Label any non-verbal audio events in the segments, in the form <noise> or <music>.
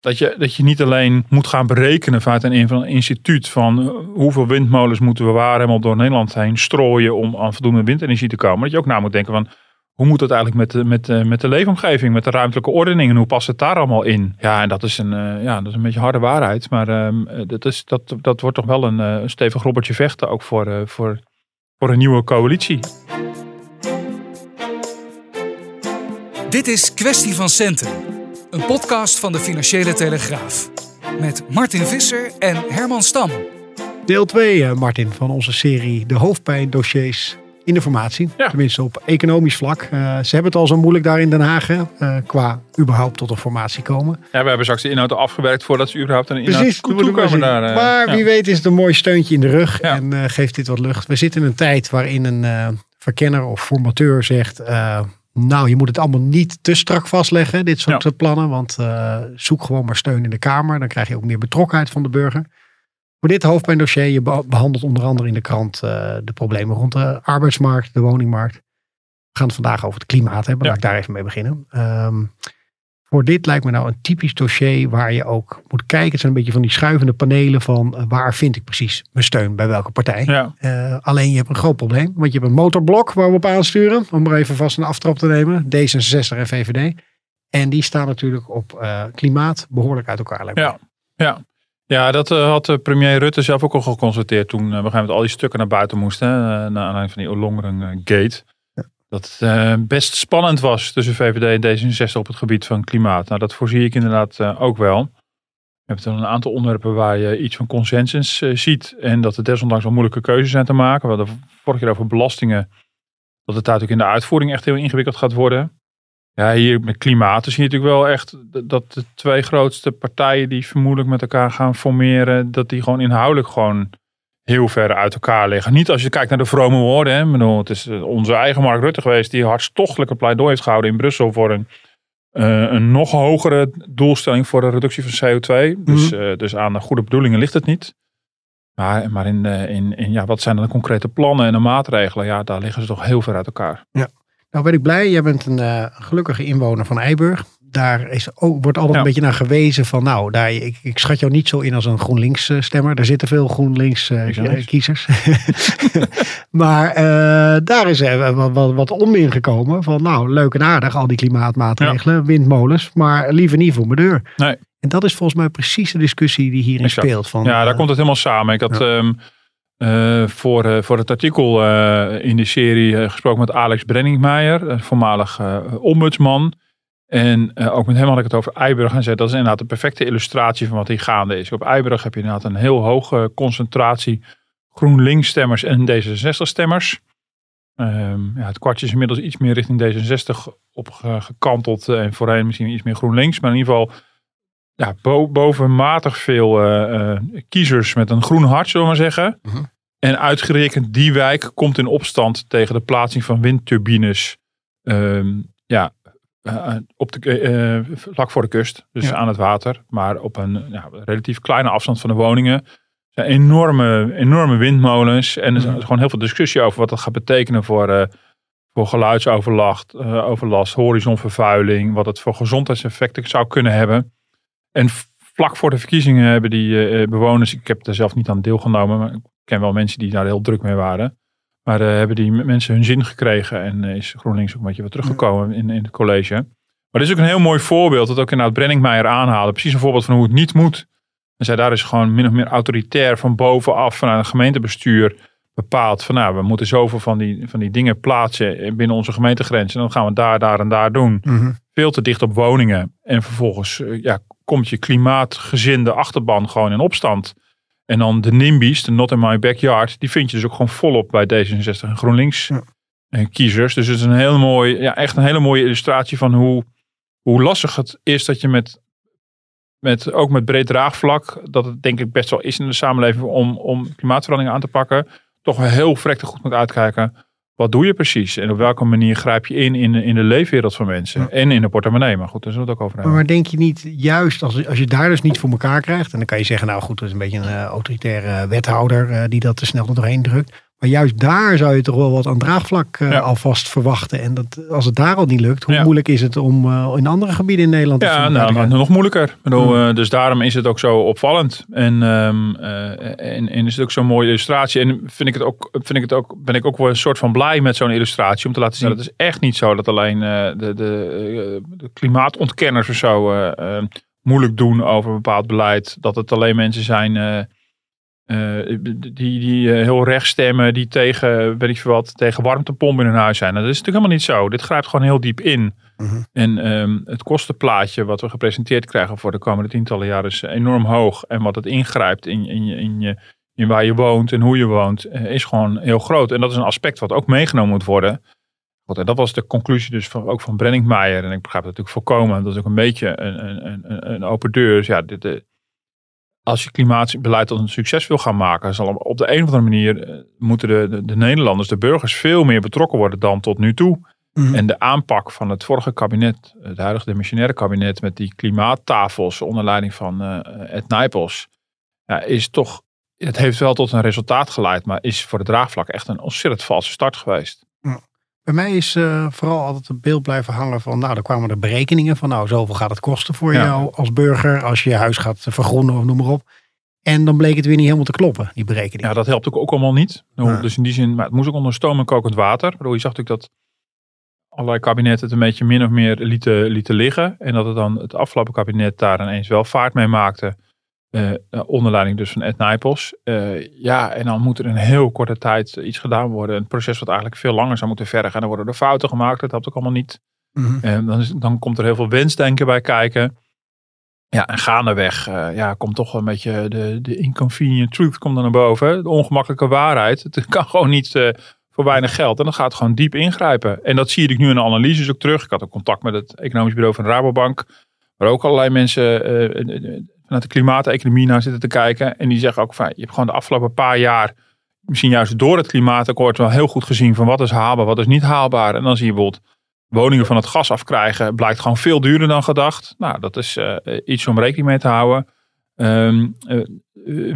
Dat je, dat je niet alleen moet gaan berekenen vanuit een, instituut van uh, hoeveel windmolens moeten we waar helemaal door Nederland heen strooien om aan voldoende windenergie te komen. Dat je ook na moet denken van hoe moet dat eigenlijk met de, met, de, met de leefomgeving, met de ruimtelijke ordening en hoe past het daar allemaal in? Ja, en dat is een, uh, ja, dat is een beetje harde waarheid, maar uh, dat, is, dat, dat wordt toch wel een, stevig robbertje vechten ook voor, voor, voor een nieuwe coalitie. Dit is Kwestie van Centen, een podcast van de Financiële Telegraaf. Met Martin Visser en Herman Stam. Deel 2, uh, Martin, van onze serie De hoofdpijndossiers in de formatie. Ja. Tenminste op economisch vlak. Uh, ze hebben het al zo moeilijk daar in Den Haag uh, qua überhaupt tot een formatie komen. Ja, we hebben straks de inhoud afgewerkt voordat ze überhaupt een inhoud Precies, toekomen daar. Uh, maar ja. wie weet is het een mooi steuntje in de rug ja. en geeft dit wat lucht. We zitten in een tijd waarin een verkenner of formateur zegt... Nou, je moet het allemaal niet te strak vastleggen, dit soort ja. plannen. Want uh, zoek gewoon maar steun in de Kamer. Dan krijg je ook meer betrokkenheid van de burger. Voor dit hoofdpijndossier, je behandelt onder andere in de krant uh, de problemen rond de arbeidsmarkt, de woningmarkt. We gaan het vandaag over het klimaat hebben. Ja. Laat ik daar even mee beginnen. Um, voor dit lijkt me nou een typisch dossier waar je ook moet kijken. Het zijn een beetje van die schuivende panelen van uh, waar vind ik precies mijn steun bij welke partij. Ja. Uh, alleen je hebt een groot probleem, want je hebt een motorblok waar we op aansturen. Om er even vast een aftrap te nemen. D66 en VVD. En die staan natuurlijk op uh, klimaat behoorlijk uit elkaar. Lijkt ja, ja. Ja, dat had premier Rutte zelf ook al geconstateerd toen we met al die stukken naar buiten moesten. Naar aanleiding van die Olongeren Gate dat het uh, best spannend was tussen VVD en D66 op het gebied van klimaat. Nou, dat voorzie ik inderdaad uh, ook wel. Je hebt dan een aantal onderwerpen waar je iets van consensus uh, ziet. En dat er desondanks wel moeilijke keuzes zijn te maken. We hadden vorige keer over belastingen. Dat het daar in de uitvoering echt heel ingewikkeld gaat worden. Ja, hier met klimaat zie je natuurlijk wel echt dat de twee grootste partijen die vermoedelijk met elkaar gaan formeren. Dat die gewoon inhoudelijk gewoon heel ver uit elkaar liggen. Niet als je kijkt naar de vrome woorden. Hè. Bedoel, het is eh, onze eigen Mark Rutte geweest die hartstochtelijke pleidooi heeft gehouden in Brussel voor een, uh, een nog hogere doelstelling voor de reductie van CO2. Dus, uh, dus aan de goede bedoelingen ligt het niet. Maar, maar in, in, in ja, wat zijn dan de concrete plannen en de maatregelen? Ja, daar liggen ze toch heel ver uit elkaar. Ja. Nou ben ik blij. Jij bent een gelukkige inwoner van Eiburg daar is ook, wordt altijd ja. een beetje naar gewezen van nou, daar, ik, ik schat jou niet zo in als een GroenLinks stemmer. Daar zitten veel GroenLinks uh, kiezers. <laughs> maar uh, daar is wat, wat, wat van nou, leuk en aardig al die klimaatmaatregelen, ja. windmolens, maar liever niet voor mijn deur. Nee. En dat is volgens mij precies de discussie die hierin exact. speelt. Van, ja, daar komt het helemaal samen. Ik had ja. um, uh, voor, uh, voor het artikel uh, in die serie gesproken met Alex Brenningmeijer, voormalig ombudsman. En uh, ook met hem had ik het over Eiburg en zei dat is inderdaad de perfecte illustratie van wat hier gaande is. Op Eiburg heb je inderdaad een heel hoge concentratie GroenLinks-stemmers en D66-stemmers. Um, ja, het kwartje is inmiddels iets meer richting D66 opgekanteld en voorheen misschien iets meer GroenLinks. Maar in ieder geval ja, bo bovenmatig veel uh, uh, kiezers met een groen hart, zullen we maar zeggen. -huh. En uitgerekend die wijk komt in opstand tegen de plaatsing van windturbines. Um, ja, uh, op de, uh, vlak voor de kust, dus ja. aan het water, maar op een ja, relatief kleine afstand van de woningen. zijn enorme, enorme windmolens en er is ja. gewoon heel veel discussie over wat dat gaat betekenen voor, uh, voor geluidsoverlast, overlast, horizonvervuiling, wat het voor gezondheidseffecten zou kunnen hebben. En vlak voor de verkiezingen hebben die bewoners, ik heb er zelf niet aan deelgenomen, maar ik ken wel mensen die daar heel druk mee waren maar uh, hebben die mensen hun zin gekregen en uh, is GroenLinks ook een beetje wat teruggekomen in, in het college. Maar dit is ook een heel mooi voorbeeld, dat ook inderdaad Brenningmeijer aanhaalde. Precies een voorbeeld van hoe het niet moet. En zij daar is gewoon min of meer autoritair van bovenaf vanuit het gemeentebestuur bepaald van nou, we moeten zoveel van die, van die dingen plaatsen binnen onze gemeentegrenzen. En dan gaan we daar, daar en daar doen. Mm -hmm. Veel te dicht op woningen. En vervolgens uh, ja, komt je klimaatgezinde achterban gewoon in opstand. En dan de NIMBY's, de Not in My Backyard, die vind je dus ook gewoon volop bij D66 en GroenLinks ja. en kiezers. Dus het is een hele mooie, ja, echt een hele mooie illustratie van hoe, hoe lastig het is dat je met met, ook met breed draagvlak, dat het denk ik best wel is in de samenleving om, om klimaatverandering aan te pakken, toch heel verrekte goed moet uitkijken. Wat doe je precies? En op welke manier grijp je in in, in de leefwereld van mensen? En in de portemonnee. Maar goed, daar zullen we het ook over hebben. Maar denk je niet juist, als, als je daar dus niet voor elkaar krijgt. En dan kan je zeggen, nou goed, dat is een beetje een uh, autoritaire wethouder uh, die dat te snel er doorheen drukt. Maar juist daar zou je toch wel wat aan draagvlak uh, alvast verwachten. En dat, als het daar al niet lukt, hoe moeilijk is het om uh, in andere gebieden in Nederland ja, te Ja, nou, nog moeilijker. Bedoel, uh, dus daarom is het ook zo opvallend. En, um, en, en, is het ook zo'n mooie illustratie. En vind ik het ook, vind ik het ook, ben ik ook wel een soort van blij met zo'n illustratie. Om te laten zien dat het is echt niet zo dat alleen de, de, de, klimaatontkenners of zo moeilijk doen over een bepaald beleid. Dat het alleen mensen zijn uh, die, die uh, heel recht stemmen, die tegen, weet ik veel wat, tegen warmtepompen in hun huis zijn. Nou, dat is natuurlijk helemaal niet zo. Dit grijpt gewoon heel diep in. Uh-huh. En um, het kostenplaatje wat we gepresenteerd krijgen voor de komende tientallen jaren is enorm hoog. En wat het ingrijpt in, in, je, in, je, in waar je woont en hoe je woont, uh, is gewoon heel groot. En dat is een aspect wat ook meegenomen moet worden. God, en dat was de conclusie dus van, ook van Brenningmeijer. En ik begrijp dat natuurlijk voorkomen. Dat is ook een beetje een, een, een, een open deur. Dus ja, dit, de, als je klimaatbeleid tot een succes wil gaan maken, zal op de een of andere manier eh, moeten de, de, Nederlanders, de burgers, veel meer betrokken worden dan tot nu toe. Mhm. En de aanpak van het vorige kabinet, het huidige demissionaire kabinet, met die klimaattafels onder leiding van uh, Ed Nijpels, ja, is toch, het heeft wel tot een resultaat geleid, maar is voor het draagvlak echt een ontzettend valse start geweest. Bij mij is uh, vooral altijd een beeld blijven hangen van, nou, dan kwamen er berekeningen van, nou, zoveel gaat het kosten voor jou als burger als je je huis gaat vergroenen of noem maar op. En dan bleek het weer niet helemaal te kloppen, die berekening. Ja, dat helpt ook, ook allemaal niet. Nou, dus in die zin, maar het moest ook onder stoom en kokend water. Waardoor je zag natuurlijk dat allerlei kabinetten het een beetje min of meer lieten, lieten liggen. En dat het dan het afgelopen kabinet daar ineens wel vaart mee maakte. Uh, onder leiding dus van Ed Nijpels. Uh, ja, en dan moet er in heel korte tijd iets gedaan worden. Een proces wat eigenlijk veel langer zou moeten vergen. En dan worden er fouten gemaakt. Dat helpt ook allemaal niet. Mm En dan, is, dan komt er heel veel wensdenken bij kijken. Ja, en gaandeweg ja, komt toch een beetje de, de inconvenient truth komt dan naar boven. De ongemakkelijke waarheid. Het kan gewoon niet voor weinig geld. En dan gaat het gewoon diep ingrijpen. En dat zie ik nu in de analyses ook terug. Ik had ook contact met het economisch bureau van Rabobank. Waar ook allerlei mensen naar de klimaateconomie naar zitten te kijken. En die zeggen ook van, je hebt gewoon de afgelopen paar jaar, misschien juist door het klimaatakkoord, wel heel goed gezien van wat is haalbaar, wat is niet haalbaar. En dan zie je bijvoorbeeld woningen van het gas afkrijgen, blijkt gewoon veel duurder dan gedacht. Nou, dat is uh, iets om rekening mee te houden. Um, uh,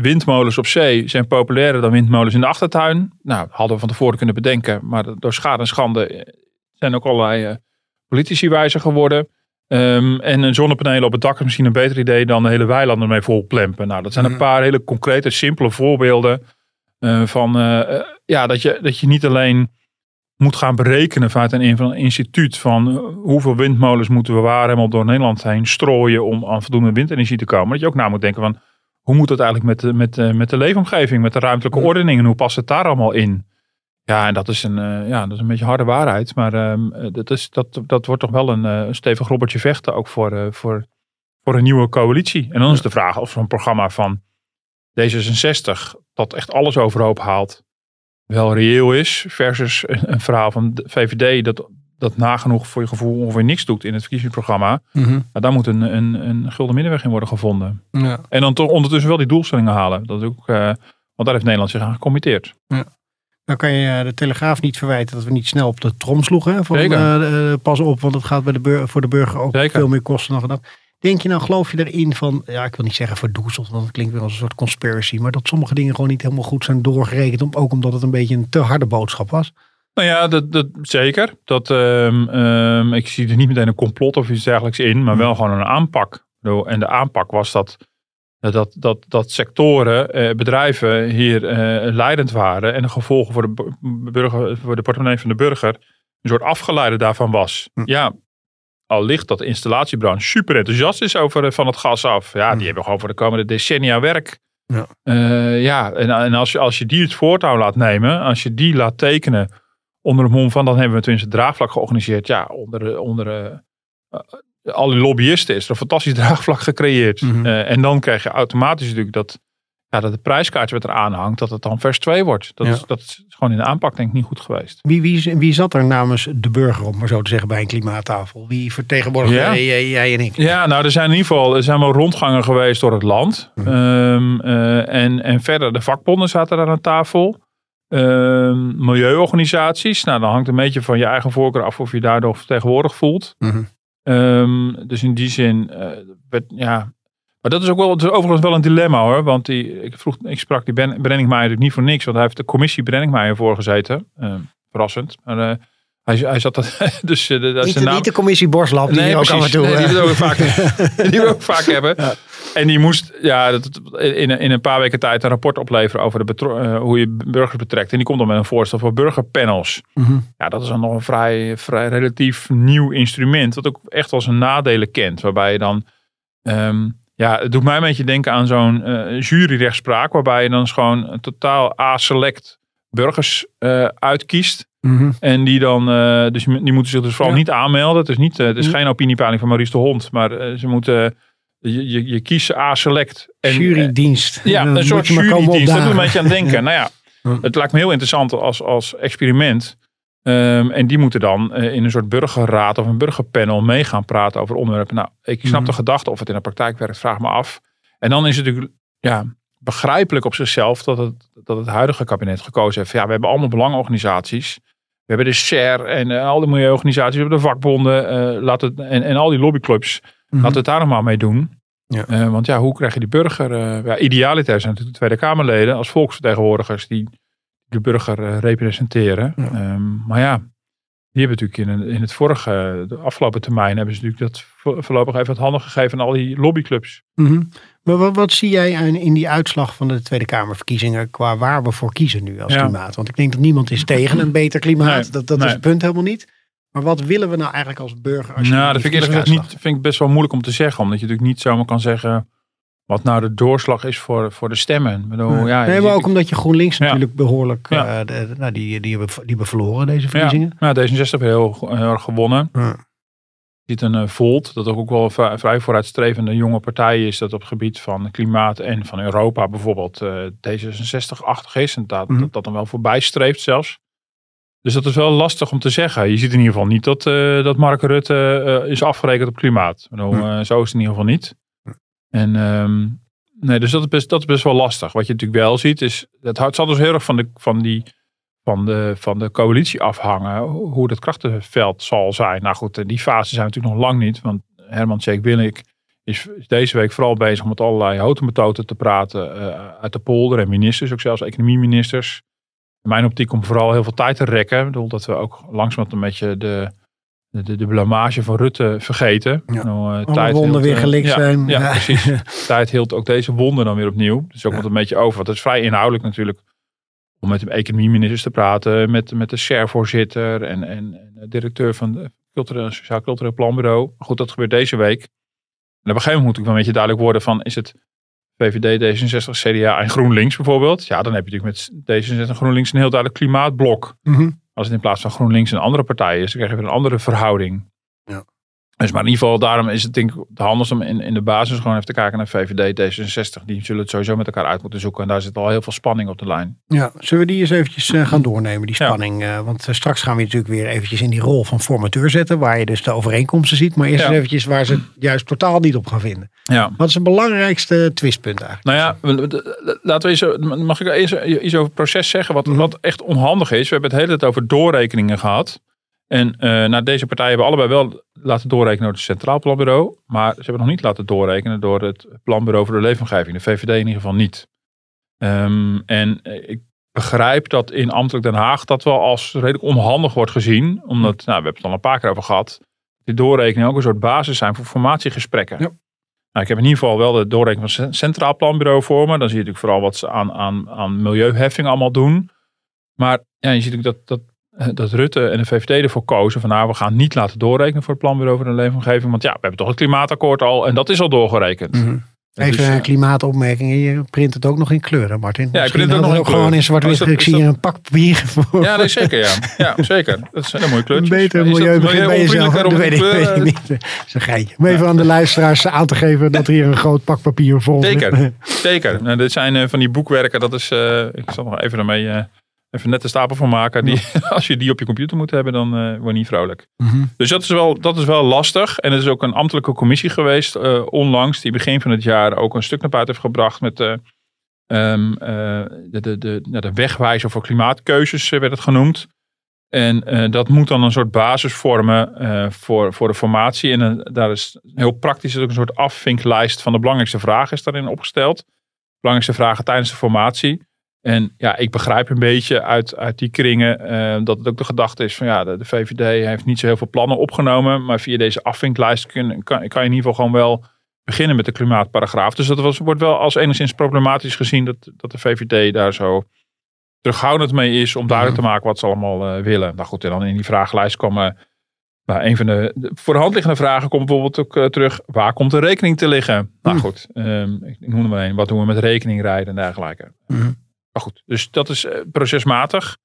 windmolens op zee zijn populairder dan windmolens in de achtertuin. Nou, hadden we van tevoren kunnen bedenken, maar door schade en schande zijn ook allerlei politici wijzer geworden. Um, en een zonnepanelen op het dak is misschien een beter idee dan de hele weiland ermee vol plempen. Nou, dat zijn een mhm. paar hele concrete, simpele voorbeelden uh, van uh, ja, dat, je, dat je niet alleen moet gaan berekenen vanuit een, van een instituut van hoeveel windmolens moeten we waar helemaal door Nederland heen strooien om aan voldoende windenergie te komen. Dat je ook na moet denken van hoe moet dat eigenlijk met de, met, met de leefomgeving, met de ruimtelijke ordening en hoe past het daar allemaal in? Ja, en dat is een, uh, ja, dat is een beetje harde waarheid. Maar uh, dat, is, dat, dat wordt toch wel een uh, stevig robbertje vechten ook voor, voor, voor een nieuwe coalitie. En dan is de vraag of zo'n programma van D66 dat echt alles overhoop haalt, wel reëel is. Versus een, een verhaal van de VVD dat, dat nagenoeg voor je gevoel ongeveer niks doet in het verkiezingsprogramma. Mm -hmm. daar moet een, een, een gulden middenweg in worden gevonden. Ja. En dan toch ondertussen wel die doelstellingen halen. Dat ook, want daar heeft Nederland zich aan gecommitteerd. Ja. Dan kan je eh, de Telegraaf niet verwijten dat we niet snel op de trom sloegen. Van, uh, pas op, want het gaat bij de burger, voor de burger ook Zeker. veel meer kosten dan gedacht. Denk je nou, geloof je erin van, ja, ik wil niet zeggen verdoezeld, want dat klinkt weer als een soort conspiracy, maar dat sommige dingen gewoon niet helemaal goed zijn doorgerekend, om, ook omdat het een beetje een te harde boodschap was? Nou ja, dat, dat zeker. Dat, um, um, ik zie er niet meteen een complot of iets dergelijks in, maar wel gewoon een aanpak. En de aanpak was dat dat, dat, dat sectoren, eh, bedrijven hier eh, leidend waren en de gevolgen voor de, burger, voor de portemonnee van de burger een soort afgeleide daarvan was. Hm. Ja, al ligt dat de installatiebranche super enthousiast is over eh, van het gas af. Ja, die hm. hebben gewoon voor de komende decennia werk. Ja, uh, ja en, en als, je, als je die het voortouw laat nemen, als je die laat tekenen onder het mom van, dan hebben we tenminste draagvlak georganiseerd. Ja, onder, onder alle lobbyisten is er een fantastisch <laughs> draagvlak gecreëerd. Mhm. Eh, en dan krijg je automatisch natuurlijk dat ja, dat het prijskaartje wat er aan hangt, dat het dan vers 2 wordt. Dat, Ja. is, dat is gewoon in de aanpak denk ik niet goed geweest. Wie, wie, wie zat er namens de burger, om maar zo te zeggen, bij een klimaattafel? Wie vertegenwoordigde Ja. jij, jij en ik? Ja, nou er zijn in ieder geval er zijn wel rondgangen geweest door het land. Mhm. Ehm, eh, en, en verder de vakbonden zaten daar aan tafel. Ehm, milieuorganisaties. Nou, dan hangt een beetje van je eigen voorkeur af of je daar nog vertegenwoordigd voelt. Mhm. Ehm, dus in die zin, eh, werd, ja. Maar dat is ook wel, het is overigens wel een dilemma hoor. Want die, ik, vroeg, ik sprak die Ben, Brenningmeijer natuurlijk niet voor niks. Want hij heeft de commissie Brenningmeijer voorgezeten. Ehm, verrassend. Maar eh, hij, hij zat dat. <laughs> dus eh, dat is Niet, de naam. niet de commissie Borslap, die hier ook af en toe... Nee, die we ook vaak, <laughs> die we ook vaak <laughs> hebben. En die moest ja, dat, in, in een paar weken tijd een rapport opleveren over de eh, hoe je burgers betrekt. En die komt dan met een voorstel voor burgerpanels. Mhm. Ja, dat is dan nog een vrij, vrij relatief nieuw instrument. Wat ook echt wel zijn nadelen kent. Waarbij je dan. ehm, ja, het doet mij een beetje denken aan zo'n eh, juryrechtspraak. Waarbij je dan eens gewoon een totaal a-select burgers eh, uitkiest. Mhm. En die dan, dus die moeten zich dus vooral Ja. niet aanmelden. Het is, niet, het is Mhm. geen opiniepeiling van Maurice de Hond. Maar ze moeten, je, je, je kiest A-select. En, eh, Jurydienst. ja, een soort jurydienst. Dat doet een beetje aan <laughs> denken. Nou ja, het lijkt me heel interessant als, als experiment. Ehm, en die moeten dan eh, in een soort burgerraad of een burgerpanel mee gaan praten over onderwerpen. Nou, ik snap Mhm. de gedachte of het in de praktijk werkt, vraag me af. En dan is het natuurlijk ja, begrijpelijk op zichzelf dat het, dat het huidige kabinet gekozen heeft. Ja, we hebben allemaal belangenorganisaties. We hebben de SHARE en eh, al die milieuorganisaties. We hebben de vakbonden laat het, en, en al die lobbyclubs. Mhm. Laten we het daar nog maar mee doen. Ja. Eh, want ja, hoe krijg je die burger? eh ja, idealiter zijn natuurlijk de Tweede Kamerleden als volksvertegenwoordigers die de burger eh, representeren. Ja. Ehm, maar ja, die hebben natuurlijk in, een- in het vorige, de afgelopen termijn, hebben ze natuurlijk dat vo- voorlopig even het handen gegeven aan al die lobbyclubs. Mhm. Maar wat, wat zie jij in die uitslag van de Tweede Kamerverkiezingen qua waar we voor kiezen nu als Ja. klimaat? Want ik denk dat niemand is tegen een beter klimaat. Nee, dat dat nee. is het punt helemaal niet. Maar wat willen we nou eigenlijk als burger? Als nou, dat vind ik eerlijk niet, vind ik best wel moeilijk om te zeggen. Omdat je natuurlijk niet zomaar kan zeggen wat nou de doorslag is voor, voor de stemmen. Bedoel, Nee. ja, nee, maar ook omdat je GroenLinks Ja. natuurlijk behoorlijk... Ja. eh, de- nou, die, die, hebben, die hebben verloren deze verkiezingen. Ja, nou, D66 heeft heel, heel erg gewonnen. Ja. Ziet een eh, Volt, dat ook wel een vrij vooruitstrevende jonge partij is. Dat op het gebied van klimaat en van Europa bijvoorbeeld eh, D66-achtig is. En dat, Mhm. dat dat dan wel voorbij streeft zelfs. Dus dat is wel lastig om te zeggen. Je ziet in ieder geval niet dat, eh, dat Mark Rutte eh, is afgerekend op klimaat. Eh, zo is het in ieder geval niet. En ehm, nee, dus dat is, best, dat is best wel lastig. Wat je natuurlijk wel ziet is, het houdt- zal dus heel erg van, de, van, die, van, de, van de coalitie afhangen. ho- Hoe het krachtenveld zal zijn. Nou goed, eh, die fase zijn we natuurlijk nog lang niet. Want Herman Tjeek Willink is, is deze week vooral bezig om met allerlei houten te praten. uit de polder en ministers, ook zelfs economieministers. In mijn optiek om vooral heel veel tijd te rekken. Ik bedoel dat we ook langzamerhand een beetje de, de, de, blamage van Rutte vergeten. Ja. Nou, eh, Alle wonden hield, weer eh, gelikt ja, zijn. Ja, Ja. <laughs> precies. tijd hield ook deze wonden dan weer opnieuw. Dus ook wat een beetje over. Want het is vrij inhoudelijk natuurlijk om met de economieministers te praten. Met, met de SHARE-voorzitter en, en, en directeur van het cultureel, Sociaal Cultureel Planbureau. Goed, dat gebeurt deze week. En op een gegeven moment moet ik wel een beetje duidelijk worden van... is het VVD, D66, CDA en GroenLinks bijvoorbeeld? Ja, dan heb je natuurlijk met D66 en GroenLinks een heel duidelijk klimaatblok. Mhm. Als het in plaats van GroenLinks een andere partij is, dan krijg je weer een andere verhouding. Dus maar in ieder geval, daarom is het denk ik handigst om in, in de basis gewoon even te kijken naar VVD, D66. Die zullen het sowieso met elkaar uit moeten zoeken. En daar zit al heel veel spanning op de lijn. Ja, zullen we die eens eventjes eh, gaan doornemen, die spanning? Eh, want eh, straks gaan we natuurlijk weer eventjes in die rol van formateur zetten, waar je dus de overeenkomsten ziet. Maar eerst Ja. eens eventjes waar ze het juist totaal niet op gaan vinden. Ja. Wat is het belangrijkste twistpunt eigenlijk? Nou ja, laten we eens, mag ik eens iets over het proces zeggen? Wat, Mhm. wat echt onhandig is. We hebben het hele tijd over doorrekeningen gehad. En nou, deze partijen hebben allebei wel laten doorrekenen door het Centraal Planbureau. Maar ze hebben nog niet laten doorrekenen door het Planbureau voor de Leefomgeving. De VVD in ieder geval niet. Ehm, en eh, ik begrijp dat in ambtelijk Den Haag dat wel als redelijk onhandig wordt gezien. Omdat, nou, we hebben het al een paar keer over gehad. Die doorrekeningen ook een soort basis zijn voor formatiegesprekken. Ja. Nou, ik heb in ieder geval wel de doorrekening van het Centraal Planbureau voor me. Dan zie je natuurlijk vooral wat ze aan, aan, aan milieuheffing allemaal doen. Maar ja, je ziet ook dat, dat, dat Rutte en de VVD ervoor kozen van nou, we gaan niet laten doorrekenen voor het Planbureau voor de Leefomgeving. Want ja, we hebben toch het klimaatakkoord al en dat is al doorgerekend. Mhm. Even Dus, eh, klimaatopmerking. Je print het ook nog in kleuren, Martin. Ja, ik print het had nog in gewoon in zwart-wit. Ik zie dat- hier een pak papier voor. Ja, nee, zeker ja. Ja, zeker. Dat zijn mooie Een kleurtjes. beter Is dat milieubegrip bij jezelf. Dat weet ik, weet ik niet. Dat is een geintje. Om even aan de luisteraars aan te geven dat hier een groot pak papier vol. Zeker, zeker. Nou, dit zijn eh, van die boekwerken, dat is, eh, ik zal nog even ermee eh, even net de stapel van maken. Die, <laughs> als je die op je computer moet hebben, dan eh, word je niet vrolijk. Mhm. Dus dat is, wel, dat is wel lastig. En er is ook een ambtelijke commissie geweest eh, onlangs, die begin van het jaar ook een stuk naar buiten heeft gebracht met eh, ehm, eh, de, de, de, nou, de wegwijzer voor klimaatkeuzes, werd het genoemd. En dat moet dan een soort basis vormen voor, voor de formatie. En daar is heel praktisch ook een soort afvinklijst van de belangrijkste vragen is daarin opgesteld. Belangrijkste vragen tijdens de formatie. En ja, ik begrijp een beetje uit, uit die kringen eh, dat het ook de gedachte is van ja, de, de VVD heeft niet zo heel veel plannen opgenomen. Maar via deze afvinklijst kun, kan, kan je in ieder geval gewoon wel beginnen met de klimaatparagraaf. Dus dat was, wordt wel als enigszins problematisch gezien dat, dat de VVD daar zo terughoudend mee is om duidelijk te maken wat ze allemaal eh, willen. Nou goed, en dan in die vragenlijst komen bij een van de, de voor de hand liggende vragen komt bijvoorbeeld ook eh, terug, waar komt de rekening te liggen? Nou Hmm. goed, ehm, ik noem er maar een, wat doen we met rekeningrijden en dergelijke. Mhm. Maar goed, dus dat is eh, procesmatig.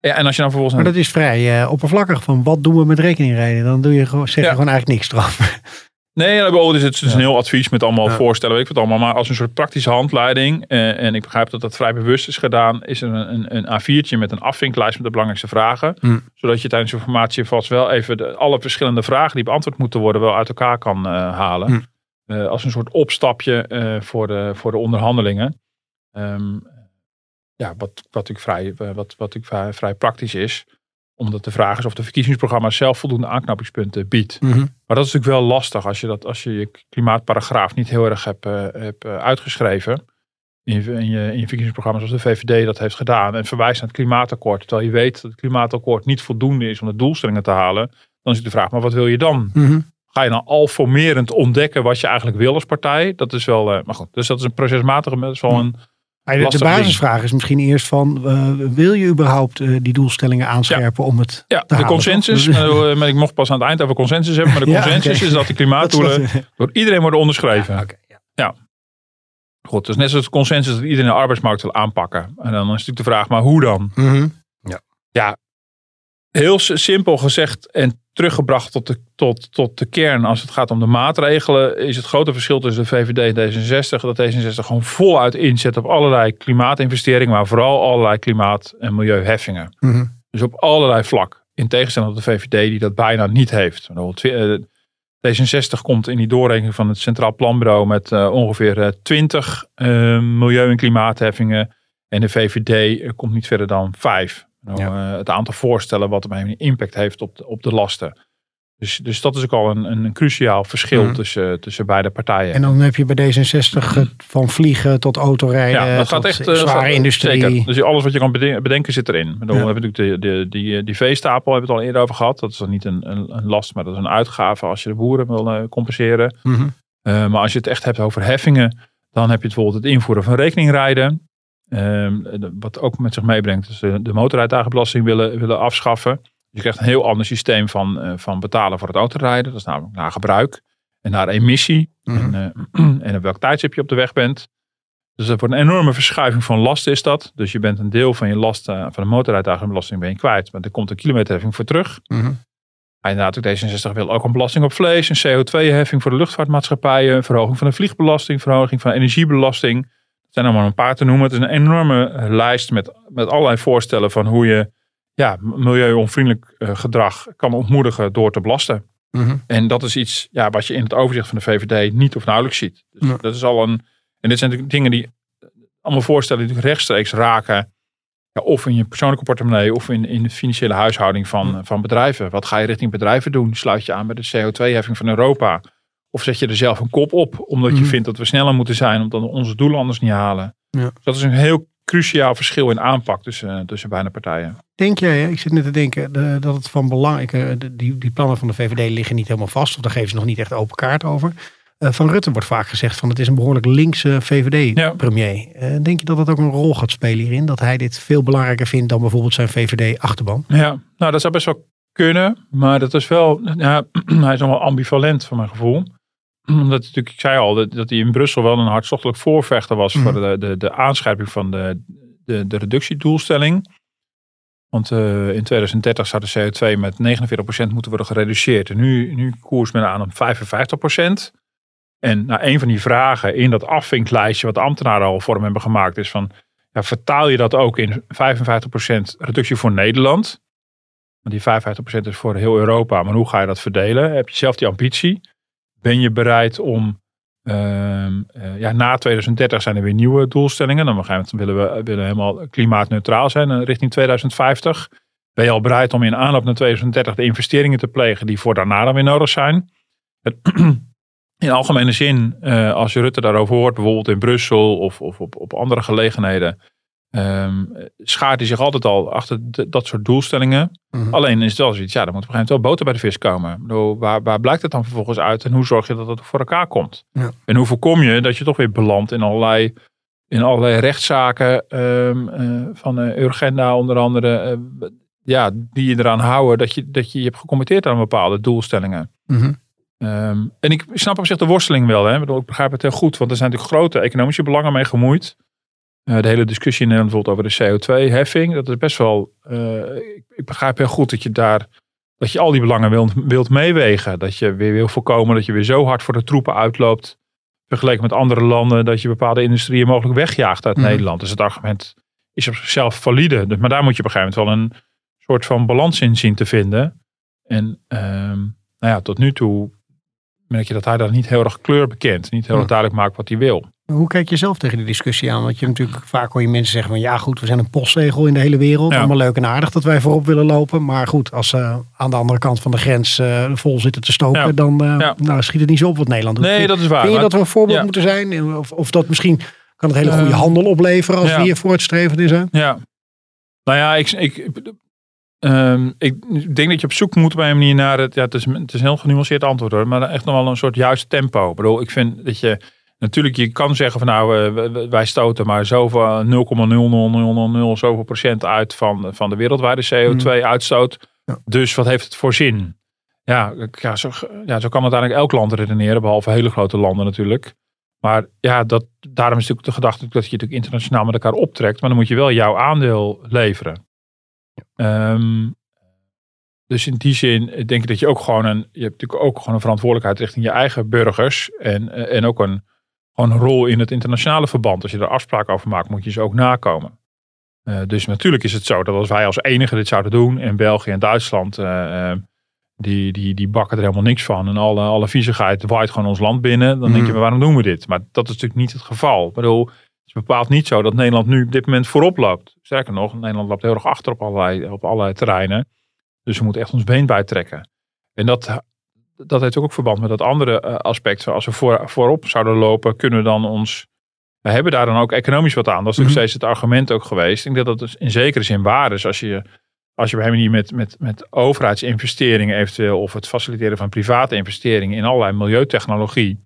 Ja, en als je dan vervolgens... Maar een- dat is vrij eh, oppervlakkig van wat doen we met rekeningrijden? Dan doe je gewoon, zeg je Ja. gewoon eigenlijk niks eraf. <laughs> Nee, bijvoorbeeld is het is een Ja. heel advies met allemaal Ja. voorstellen, weet ik wat allemaal. Maar als een soort praktische handleiding, eh, en ik begrijp dat dat vrij bewust is gedaan, is er een, een, een A4'tje met een afvinklijst met de belangrijkste vragen. Hm. Zodat je tijdens de formatie vast wel even de, alle verschillende vragen die beantwoord moeten worden, wel uit elkaar kan halen. Hm. Als een soort opstapje voor, de, voor de onderhandelingen. Ehm, ja, wat, wat natuurlijk vrij, eh, wat, wat natuurlijk vrij, vrij praktisch is. Omdat de vraag is of de verkiezingsprogramma zelf voldoende aanknopingspunten biedt. Mhm. Maar dat is natuurlijk wel lastig als je, dat, als je je klimaatparagraaf niet heel erg hebt, eh, hebt eh, uitgeschreven. In je, in, je, in je verkiezingsprogramma zoals de VVD dat heeft gedaan. En verwijst naar het klimaatakkoord. Terwijl je weet dat het klimaatakkoord niet voldoende is om de doelstellingen te halen. Dan is de vraag, maar wat wil je dan? Mhm. Ga je dan al formerend ontdekken wat je eigenlijk wil als partij? Dat is wel, maar goed. Dus dat is een procesmatige, dat is wel een, de Lastig basisvraag is misschien eerst van, eh, wil je überhaupt eh, die doelstellingen aanscherpen om het ja, te de halen, consensus. eh, maar ik mocht pas aan het eind over consensus hebben. Maar de <laughs> Ja, consensus is dat de <laughs> klimaatdoelen Dat door iedereen worden onderschreven. Ja, oké, ja. Goed, dus net zoals de consensus dat iedereen de arbeidsmarkt wil aanpakken. En dan is natuurlijk de vraag, maar hoe dan? Mhm. Heel simpel gezegd en teruggebracht tot de, tot, tot de kern als het gaat om de maatregelen, is het grote verschil tussen de VVD en D66 dat D66 gewoon voluit inzet op allerlei klimaatinvesteringen, maar vooral allerlei klimaat- en milieuheffingen. Mhm. Dus op allerlei vlak. In tegenstelling tot de VVD die dat bijna niet heeft. Bijvoorbeeld, eh, D66 komt in die doorrekening van het Centraal Planbureau met eh, ongeveer eh, 20 eh, milieu- en klimaatheffingen. En de VVD komt niet verder dan vijf. Nou, eh, het aantal voorstellen wat een impact heeft op de, op de lasten. Dus, dus dat is ook al een, een, cruciaal verschil Mhm. tussen, tussen beide partijen. En dan heb je bij D66 het van vliegen tot autorijden, ja, dat gaat echt eh, zware gaat- industrie. Zeker. Dus alles wat je kan beden- bedenken zit erin. Ik bedoel, Ja. We hebben natuurlijk de, de, die, die veestapel hebben we het al eerder over gehad. Dat is dan niet een, een, een last, maar dat is een uitgave als je de boeren wil eh, compenseren. Mhm. Eh, maar als je het echt hebt over heffingen, dan heb je bijvoorbeeld het invoeren van rekeningrijden. Ehm, de- wat ook met zich meebrengt, dus de, de motorrijtuigenbelasting willen, willen afschaffen. Je krijgt een heel ander systeem van, eh, van betalen voor het autorijden. Dat is namelijk naar gebruik en naar emissie. Mhm. En, eh, <clears throat> en op welk tijdstip je op de weg bent. Dus dat wordt een enorme verschuiving van lasten is dat. Dus je bent een deel van je last eh, van de motorrijtuigenbelasting ben je kwijt. Maar er komt een kilometerheffing voor terug. Maar inderdaad, ook D66 wil ook een belasting op vlees, een CO2-heffing voor de luchtvaartmaatschappijen, een verhoging van de vliegbelasting, verhoging van de energiebelasting. Zijn allemaal een paar te noemen. Het is een enorme eh, lijst met, met allerlei voorstellen van hoe je ja, milieuonvriendelijk eh, gedrag kan ontmoedigen door te belasten. Mhm. En dat is iets ja, wat je in het overzicht van de VVD niet of nauwelijks ziet. Dus Ja. dat is al een. En dit zijn natuurlijk dingen die allemaal voorstellen die rechtstreeks raken. Ja, of in je persoonlijke portemonnee of in, in de financiële huishouding van, van bedrijven. Wat ga je richting bedrijven doen? Sluit je aan bij de CO2-heffing van Europa? Of zet je er zelf een kop op omdat je Mhm. vindt dat we sneller moeten zijn omdat we onze doelen anders niet halen? Ja. Dus dat is een heel cruciaal verschil in aanpak tussen, tussen beide partijen. Denk jij, ik zit net te denken, de- dat het van belang is, die, die plannen van de VVD liggen niet helemaal vast, of daar geven ze nog niet echt open kaart over. Eh, van Rutte wordt vaak gezegd van het is een behoorlijk linkse VVD-premier. denk je dat dat ook een rol gaat spelen hierin? Dat hij dit veel belangrijker vindt dan bijvoorbeeld zijn VVD-achterban? Ja, nou dat zou best wel kunnen. Maar dat is wel, ja, <clears throat> hij is nog wel ambivalent van mijn gevoel. <clears throat> omdat natuurlijk, ik zei al, dat, dat hij in Brussel wel een hartstochtelijk voorvechter was voor de, de, de aanscherping van de, de, de reductiedoelstelling. Want uh, in 2030 zou de CO2 met 49% moeten worden gereduceerd. En nu, nu koers men aan op 55%. En nou, een van die vragen in dat afvinklijstje wat de ambtenaren al voor hem hebben gemaakt is van, ja, vertaal je dat ook in 55% reductie voor Nederland? Want die 55% is voor heel Europa, maar hoe ga je dat verdelen? Heb je zelf die ambitie? Ben je bereid om, uh, ja, na 2030 zijn er weer nieuwe doelstellingen. Dan willen we willen helemaal klimaatneutraal zijn eh, richting 2050. Ben je al bereid om in aanloop naar 2030 de investeringen te plegen die voor daarna dan weer nodig zijn? <clears throat> In algemene zin, uh, als je Rutte daarover hoort, bijvoorbeeld in Brussel of, of op, op andere gelegenheden, um, schaart hij zich altijd al achter dat soort doelstellingen. Mhm. Alleen is het wel zoiets, ja, dan moet op een gegeven moment wel boter bij de vis komen. Bedoel, waar, waar blijkt het dan vervolgens uit en hoe zorg je dat het voor elkaar komt? Ja. En hoe voorkom je dat je toch weer belandt in allerlei, in allerlei rechtszaken um, uh, van uh, Urgenda onder andere, uh, ja, die je eraan houden dat je, dat je, je hebt gecommitteerd aan bepaalde doelstellingen. Mm Um, en ik snap op zich de worsteling wel. Hè? Ik begrijp het heel goed, want er zijn natuurlijk grote economische belangen mee gemoeid. Uh, de hele discussie in Nederland bijvoorbeeld over de CO2-heffing. Dat is best wel. Uh, ik, ik, begrijp heel goed dat je daar. Dat je al die belangen wilt, wilt meewegen. Dat je weer wil voorkomen dat je weer zo hard voor de troepen uitloopt. Vergeleken met andere landen. Dat je bepaalde industrieën mogelijk wegjaagt uit mm. Nederland. Dus het argument is op zichzelf valide. Dus, maar daar moet je op een gegeven moment wel een soort van balans in zien te vinden. En um, nou ja, tot nu toe merk je dat hij daar niet heel erg kleur bekent. Niet heel erg duidelijk maakt wat hij wil. Hoe kijk je zelf tegen die discussie aan? Want je natuurlijk vaak hoor je mensen zeggen van ja goed, we zijn een postzegel in de hele wereld. Ja. Allemaal leuk en aardig dat wij voorop willen lopen. Maar goed, als ze aan de andere kant van de grens uh, vol zitten te stoken, dan uh, nou, schiet het niet zo op wat Nederland doet. Nee, dat is waar. Vind je dat we een voorbeeld moeten zijn? Of, of dat misschien kan het hele goede uh, handel opleveren als we hier voortstrevend zijn? Ja. Nou ja, ik, ik, Um, ik denk dat je op zoek moet bij een manier naar het. Ja, het is, het is een heel genuanceerd antwoord hoor. Maar echt nog wel een soort juist tempo. Ik bedoel, ik vind dat je. Natuurlijk, je kan zeggen van nou, uh, wij stoten maar zoveel 0,00000 zoveel procent uit van, van de wereldwijde CO2-uitstoot. Hmm. Dus wat heeft het voor zin? Ja, ja, zo, ja, zo kan uiteindelijk elk land redeneren, behalve hele grote landen natuurlijk. Maar ja, dat, daarom is natuurlijk de gedachte dat je natuurlijk internationaal met elkaar optrekt. Maar dan moet je wel jouw aandeel leveren. Um, dus in die zin denk ik dat je ook gewoon een, je hebt natuurlijk ook gewoon een verantwoordelijkheid richting je eigen burgers. En, eh, en ook een, een rol in het internationale verband. Als je er afspraken over maakt, moet je ze ook nakomen. Uh, dus natuurlijk is het zo dat als wij als enige dit zouden doen en België en Duitsland, uh, die, die, die bakken er helemaal niks van. En alle, alle viezigheid waait gewoon ons land binnen. Dan denk je, mm. waarom doen we dit? Maar dat is natuurlijk niet het geval. Ik bedoel, bepaalt niet zo dat Nederland nu op dit moment voorop loopt. Sterker nog, Nederland loopt heel erg achter op allerlei, op allerlei terreinen. Dus we moeten echt ons been bijtrekken. En dat, dat heeft ook verband met dat andere uh, aspect. Als we voor, voorop zouden lopen, kunnen we dan ons. We hebben daar dan ook economisch wat aan. Dat is mm steeds het argument ook geweest. Ik denk dat dat dus in zekere zin waar is. Als je, als je bij hem niet met, met, met overheidsinvesteringen eventueel. of het faciliteren van private investeringen in allerlei milieutechnologie.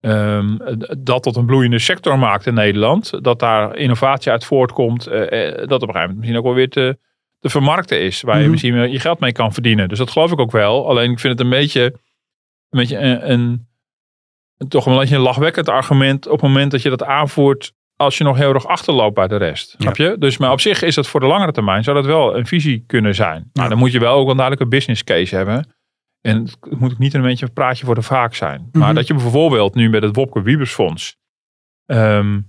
Um, dat tot een bloeiende sector maakt in Nederland. Dat daar innovatie uit voortkomt. Uh, dat op een gegeven moment misschien ook wel weer te, te vermarkten is. Waar je mhm. misschien je geld mee kan verdienen. Dus dat geloof ik ook wel. Alleen ik vind het een beetje, een, beetje een, een, toch een beetje een lachwekkend argument. Op het moment dat je dat aanvoert. Als je nog heel erg achterloopt bij de rest. Snap je? Dus maar op zich is dat voor de langere termijn. Zou dat wel een visie kunnen zijn. Nou, dan moet je wel ook een duidelijke business case hebben. En het moet ook niet een beetje een praatje voor de vaak zijn. Maar mhm. dat je bijvoorbeeld nu met het Wopke Wiebersfonds. Um,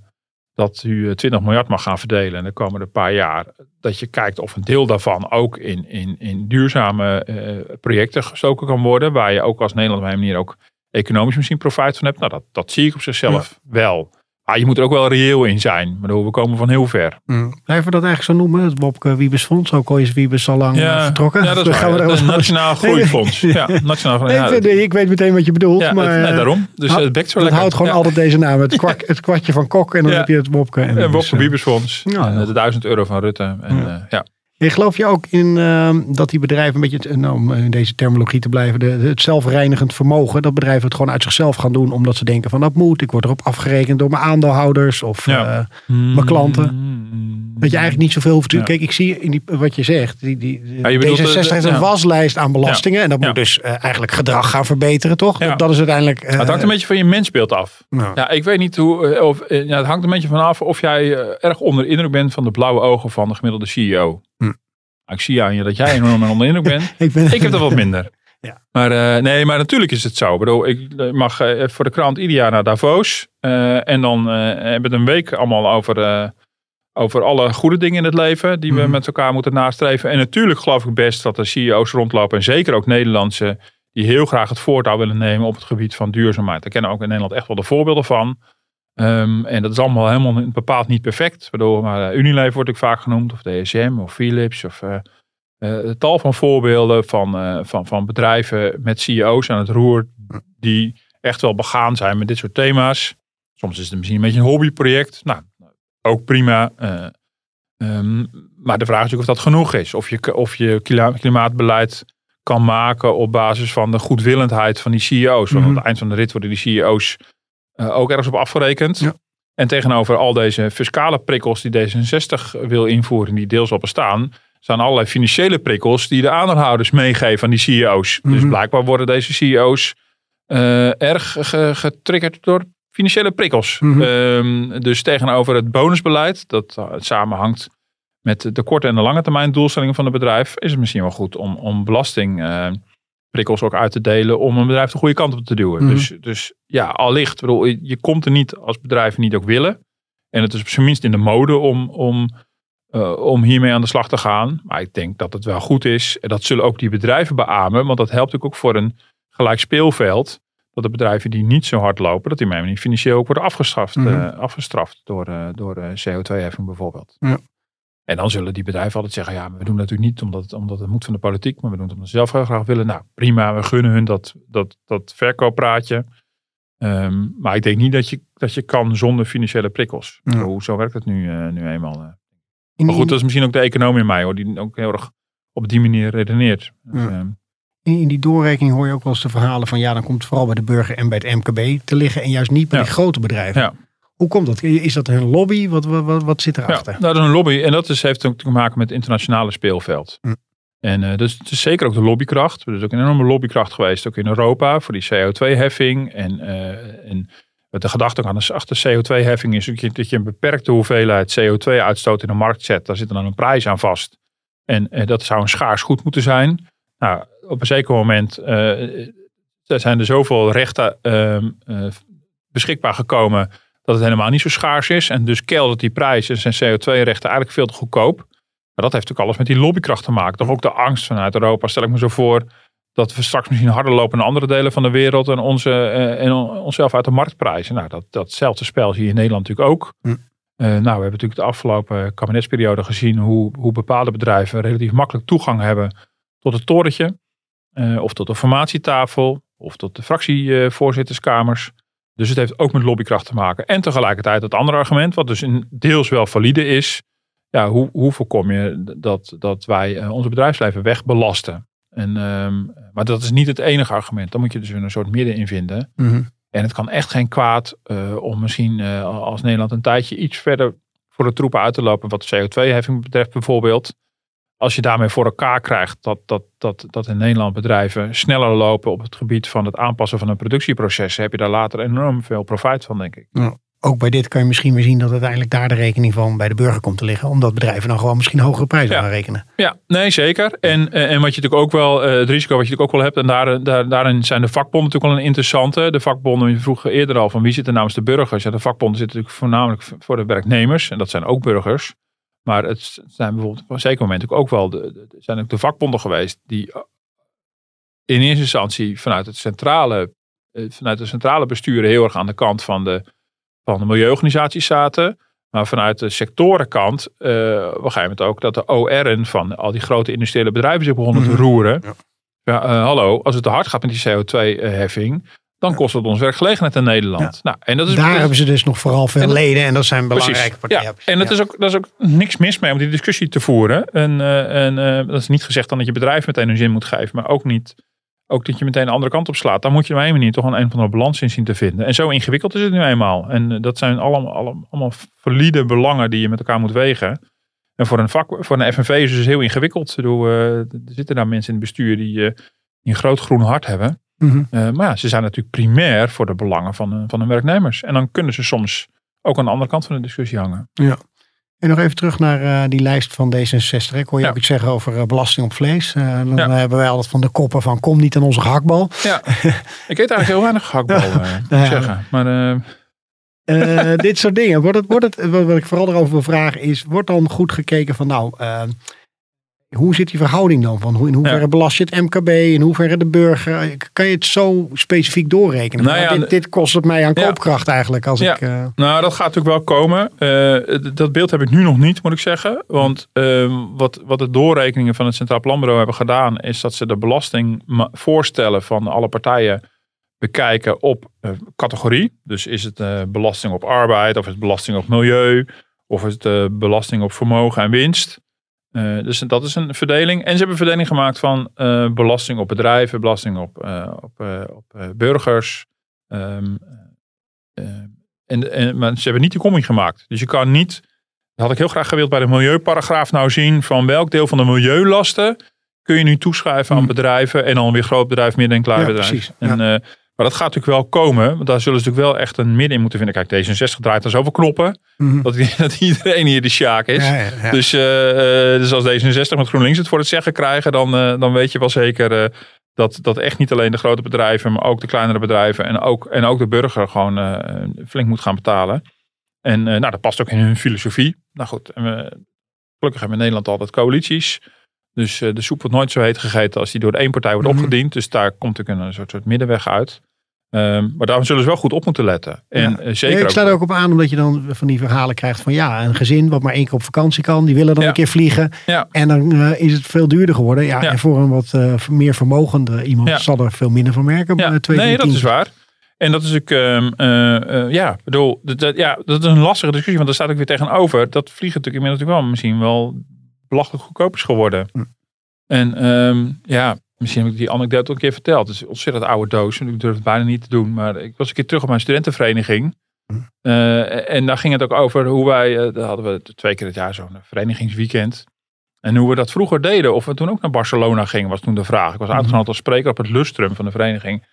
dat u 20 miljard mag gaan verdelen in de komende paar jaar. Dat je kijkt of een deel daarvan ook in, in, in duurzame uh, projecten gestoken kan worden. Waar je ook als Nederland op een manier ook economisch misschien profijt van hebt. Nou, dat, dat zie ik op zichzelf wel. Ah, je moet er ook wel reëel in zijn. Maar we komen van heel ver. Mm. Blijven we dat eigenlijk zo noemen? Het Wopke Wiebesfonds. Ook al is Wiebes al lang ja, eh, vertrokken. Ja, dat is waar. Het Nationaal Groeifonds. ja, nationaal, nee, ja, ik, weet meteen wat je bedoelt. Ja, maar, nee, daarom. Dus het bekt zo Het houdt gewoon altijd deze naam. Het, <laughs> kwak, het kwartje van Kok en dan heb je het Wopke. En, en Wopke Wiebesfonds. Ja, de duizend euro van Rutte. En, ja. Uh, ja. En geloof je ook in uh, dat die bedrijven een beetje, nou, om in deze terminologie te blijven, de, het zelfreinigend vermogen, dat bedrijven het gewoon uit zichzelf gaan doen omdat ze denken van dat moet, ik word erop afgerekend door mijn aandeelhouders of ja. uh, mijn klanten. Dat je eigenlijk niet zoveel hoeft te... Kijk, ik zie in die, wat je zegt. Die, die, Ja, je bedoelt, D66 eh, heeft een ja. waslijst aan belastingen. En dat Ja. moet dus eh, eigenlijk gedrag gaan verbeteren, toch? Ja. Dat, dat is uiteindelijk... eh, het hangt een beetje van je mensbeeld af. nou, Ja, ik weet niet hoe. Of, ja, het hangt een beetje vanaf of jij erg onder de indruk bent van de blauwe ogen van de gemiddelde CEO. Hm. Nou, Ik zie aan je dat jij enorm onder de indruk bent. <laughs> ik, ben, Ik heb dat wat minder. <laughs> Ja. Maar eh, nee, maar natuurlijk is het zo. Ik, bedoel, ik mag eh, voor de krant ieder jaar naar Davos. eh, en dan eh, hebben we het een week allemaal over, eh, over alle goede dingen in het leven. Die we Mhm. met elkaar moeten nastreven. En natuurlijk geloof ik best dat er CEO's rondlopen. En zeker ook Nederlandse. Die heel graag het voortouw willen nemen op het gebied van duurzaamheid. Daar kennen we ook in Nederland echt wel de voorbeelden van. Ehm, en dat is allemaal helemaal bepaald niet perfect. Waardoor maar eh, Unilever wordt ook vaak genoemd. Of DSM of Philips. Of eh, tal van voorbeelden van, van, van bedrijven met CEO's aan het roer. Die echt wel begaan zijn met dit soort thema's. Soms is het misschien een beetje een hobbyproject. Nou, ook prima. Eh, ehm, maar de vraag is natuurlijk of dat genoeg is. Of je, of je klimaatbeleid kan maken op basis van de goedwillendheid van die CEO's. Want Mhm. aan het eind van de rit worden die CEO's eh, ook ergens op afgerekend. Ja. En tegenover al deze fiscale prikkels die D66 wil invoeren, die deels al bestaan, staan allerlei financiële prikkels die de aandeelhouders meegeven aan die CEO's. Dus Mhm. blijkbaar worden deze CEO's eh, erg ge- getriggerd door financiële prikkels. Mhm. Ehm, dus tegenover het bonusbeleid, dat uh, samenhangt met de korte en de lange termijn doelstellingen van het bedrijf, is het misschien wel goed om, om belastingprikkels ook uit te delen om een bedrijf de goede kant op te duwen. Mhm. Dus, dus ja, allicht. Bedoel, je, komt er niet als bedrijf niet ook willen. En het is op zijn minst in de mode om, om, eh, om hiermee aan de slag te gaan. Maar ik denk dat het wel goed is. En dat zullen ook die bedrijven beamen. Want dat helpt ook voor een gelijk speelveld. Dat de bedrijven die niet zo hard lopen, dat die mij niet financieel ook worden afgestraft, Mhm. eh, afgestraft door, eh, door eh, CO2-heffing bijvoorbeeld. Ja. En dan zullen die bedrijven altijd zeggen, ja, maar we doen het natuurlijk niet omdat, omdat het moet van de politiek, maar we doen het omdat we zelf heel graag willen. Nou, prima, we gunnen hun dat, dat, dat verkooppraatje. Ehm, maar ik denk niet dat je, dat je kan zonder financiële prikkels. Ja. Zo, zo werkt het nu, nu eenmaal. Maar goed, dat is misschien ook de economie in mij, hoor, die ook heel erg op die manier redeneert. Dus, Ja. ehm, in, in die doorrekening hoor je ook wel eens de verhalen van... ja, dan komt het vooral bij de burger en bij het MKB te liggen... en juist niet bij Ja. die grote bedrijven. Ja. Hoe komt dat? Is dat hun lobby? Wat, wat, wat, zit Ja, erachter? nou, dat is een lobby. En dat is, heeft ook te maken met het internationale speelveld. Hm. En eh, dus het is zeker ook de lobbykracht. Er is ook een enorme lobbykracht geweest, ook in Europa, voor die CO2-heffing. En, eh, en met de gedachte ook aan de, achter CO2-heffing is dat je, dat je een beperkte hoeveelheid CO2-uitstoot in de markt zet. Daar zit dan een prijs aan vast. En eh, dat zou een schaars goed moeten zijn. Nou, op een zeker moment eh, er zijn er zoveel rechten ehm, eh, beschikbaar gekomen dat het helemaal niet zo schaars is. En dus keldert die prijs en zijn CO2-rechten eigenlijk veel te goedkoop. Maar dat heeft ook alles met die lobbykracht te maken. Toch ook de angst vanuit Europa, stel ik me zo voor, dat we straks misschien harder lopen in andere delen van de wereld en, onze, eh, en on- onszelf uit de markt prijzen. Nou, dat, datzelfde spel zie je in Nederland natuurlijk ook. Hm. Nou, we hebben natuurlijk de afgelopen kabinetsperiode gezien hoe, hoe bepaalde bedrijven relatief makkelijk toegang hebben tot het torentje. Eh, of tot de formatietafel, of tot de fractievoorzitterskamers. Dus het heeft ook met lobbykracht te maken. En tegelijkertijd het andere argument, wat dus in deels wel valide is. Ja, hoe, hoe voorkom je dat, dat wij eh, onze bedrijfsleven wegbelasten? En, ehm, maar dat is niet het enige argument. Dan moet je dus weer een soort midden in vinden. Mhm. En het kan echt geen kwaad eh, om misschien als Nederland een tijdje iets verder voor de troepen uit te lopen. Wat de CO2-heffing betreft bijvoorbeeld. Als je daarmee voor elkaar krijgt dat, dat, dat, dat in Nederland bedrijven sneller lopen op het gebied van het aanpassen van hun productieprocessen. Heb je daar later enorm veel profijt van, denk ik. Ook bij dit kan je misschien weer zien dat uiteindelijk daar de rekening van bij de burger komt te liggen. Omdat bedrijven dan gewoon misschien hogere prijzen Ja. gaan rekenen. Ja, nee, zeker. En, eh, en wat je natuurlijk ook wel, eh, het risico wat je natuurlijk ook wel hebt, en daar, daar, daarin zijn de vakbonden natuurlijk wel een interessante. De vakbonden, je vroeg eerder al van wie zit er namens de burgers? Ja, de vakbonden zitten natuurlijk voornamelijk voor de werknemers, en dat zijn ook burgers. Maar het zijn bijvoorbeeld op een zeker moment ook, ook wel de, de- zijn ook de vakbonden geweest die eh, in eerste instantie vanuit het centrale, eh, vanuit de centrale besturen heel erg aan de kant van de, van de milieuorganisaties zaten. Maar vanuit de sectorenkant eh op een gegeven moment ook dat de OR'en van al die grote industriële bedrijven zich begonnen Mhm. te roeren. Ja. Ja, hallo, als het te hard gaat met die CO2-heffing, dan kost het ons werkgelegenheid in Nederland. Nou, en dat is, Daar dat- hebben ze dus nog vooral veel En dat- leden en dat zijn belangrijke partijen. Ja, en dat Ja. is ook, dat is ook niks mis mee om die discussie te voeren. En, eh, en eh, dat is niet gezegd dan dat je bedrijf meteen een zin moet geven, maar ook niet ook dat je meteen de andere kant op slaat. Dan moet je op een manier toch een een of andere balans in zien te vinden. En zo ingewikkeld is het nu eenmaal. En eh, dat zijn allemaal, allemaal, allemaal valide belangen die je met elkaar moet wegen. En voor een, vak, voor een FNV is het dus heel ingewikkeld. Bedoel, er zitten daar mensen in het bestuur die, een groot groen hart hebben. Mhm. Uh, maar ja, ze zijn natuurlijk primair voor de belangen van, van hun werknemers. En dan kunnen ze soms ook aan de andere kant van de discussie hangen. Ja. En nog even terug naar uh, die lijst van D66. Ik hoor je Ja. ook iets zeggen over uh, belasting op vlees. Uh, dan Ja. hebben wij altijd van de koppen van kom niet aan onze gehaktbal. Ja, <laughs> ik eet eigenlijk heel weinig Ja. ik zeggen. Maar Eh, <laughs> dit soort dingen. Wordt het, wordt het, wat ik vooral erover wil vragen is, wordt dan goed gekeken van nou, eh, hoe zit die verhouding dan? Van hoe, in hoeverre Ja. belast je het MKB, in hoeverre de burger? Kan je het zo specifiek doorrekenen? Nou ja, dit, dit kost het mij aan koopkracht eigenlijk. Als ik, eh, Nou, dat gaat natuurlijk wel komen. Eh, dat beeld heb ik nu nog niet, moet ik zeggen. Want eh, wat, wat de doorrekeningen van het Centraal Planbureau hebben gedaan, is dat ze de belastingvoorstellen van alle partijen bekijken op eh, categorie. Dus is het belasting op arbeid, of is het belasting op milieu, of is het belasting op vermogen en winst. Eh, dus dat is een verdeling. En ze hebben een verdeling gemaakt van eh, belasting op bedrijven, belasting op, eh, op, op burgers. Ehm, eh, en, en, maar ze hebben niet de commie gemaakt. Dus je kan niet, dat had ik heel graag gewild bij de milieuparagraaf nou zien, van welk deel van de milieulasten kun je nu toeschrijven aan Hmm. bedrijven en dan weer groot bedrijf, midden- en klein Ja, bedrijf. precies, En, eh, maar dat gaat natuurlijk wel komen, want daar zullen ze natuurlijk wel echt een midden in moeten vinden. Kijk, D66 draait er zoveel knoppen, mhm. dat, <laughs> dat iedereen hier de sjaak is. ja, ja, ja. Dus, eh, eh, dus als D66 met GroenLinks het voor het zeggen krijgen, dan, eh, dan weet je wel zeker dat, dat echt niet alleen de grote bedrijven, maar ook de kleinere bedrijven en ook, en ook de burger gewoon flink moet gaan betalen. En nou, dat past ook in hun filosofie. Nou goed, en we, gelukkig hebben we in Nederland altijd coalities. Dus de soep wordt nooit zo heet gegeten als die door één partij wordt Mhm. opgediend. Dus daar komt natuurlijk een soort, soort middenweg uit. Ehm, maar daar zullen ze wel goed op moeten letten. En Ja. eh, zeker ik sta er ook op aan omdat je dan van die verhalen krijgt van ja, een gezin wat maar één keer op vakantie kan, die willen dan Ja. een keer vliegen. Ja. En dan eh, is het veel duurder geworden. Ja. En voor een wat eh, meer vermogende iemand zal er veel minder van merken. Ja, twee nee, dat is waar. En dat is ook, eh, eh, ja, bedoel, dat, dat- ja, dat is een lastige discussie, want daar staat ook weer tegenover. Dat vliegen natuurlijk inmiddels natuurlijk wel misschien wel belachelijk goedkoop is geworden. Hm. En ehm, ja, misschien heb ik die anekdote ook een keer verteld. Het is een ontzettend oude doos, en ik durf het bijna niet te doen. Maar ik was een keer terug op mijn studentenvereniging. Hm. Eh, en daar ging het ook over hoe wij, eh, daar hadden we twee keer het jaar zo'n verenigingsweekend. En hoe we dat vroeger deden. Of we toen ook naar Barcelona gingen, was toen de vraag. Ik was Mhm. uitgenodigd als spreker op het lustrum van de vereniging.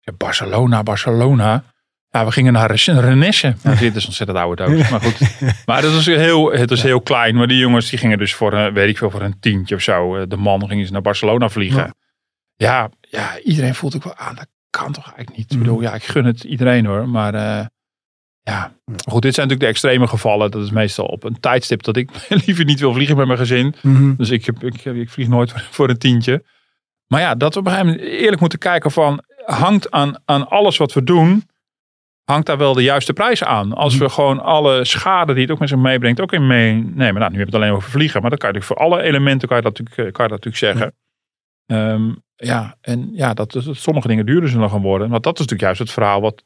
Ja, Barcelona, Barcelona. Ja, we gingen naar Ren- Renesse. <laughs> Nou, dit is ontzettend oude doos. Maar goed. <laughs> Maar dat was heel, het was heel klein. Maar die jongens die gingen dus voor, een, weet ik veel, voor een tientje of zo. eh, De man gingen ze naar Barcelona vliegen. Ja, ja, iedereen voelt ook wel aan. Dat kan toch eigenlijk niet. Ik Mhm. bedoel, ja, ik gun het iedereen hoor. Maar eh, ja, goed, dit zijn natuurlijk de extreme gevallen. Dat is meestal op een tijdstip dat ik <laughs> liever niet wil vliegen met mijn gezin. Mhm. Dus ik, heb, ik, ik vlieg nooit <laughs> voor, een tientje. Maar ja, dat we op een gegeven moment eerlijk moeten kijken van... hangt aan, aan alles wat we doen... hangt daar wel de juiste prijs aan. Als we gewoon alle schade die het ook met zich meebrengt... ook in meenemen. Nou, nu hebben we het alleen over vliegen. Maar dan kan je natuurlijk voor alle elementen kan je dat natuurlijk, eh, kan je dat natuurlijk zeggen. Ehm, ja, en ja, dat, sommige dingen duurder zullen gaan worden. Want dat is natuurlijk juist het verhaal... wat,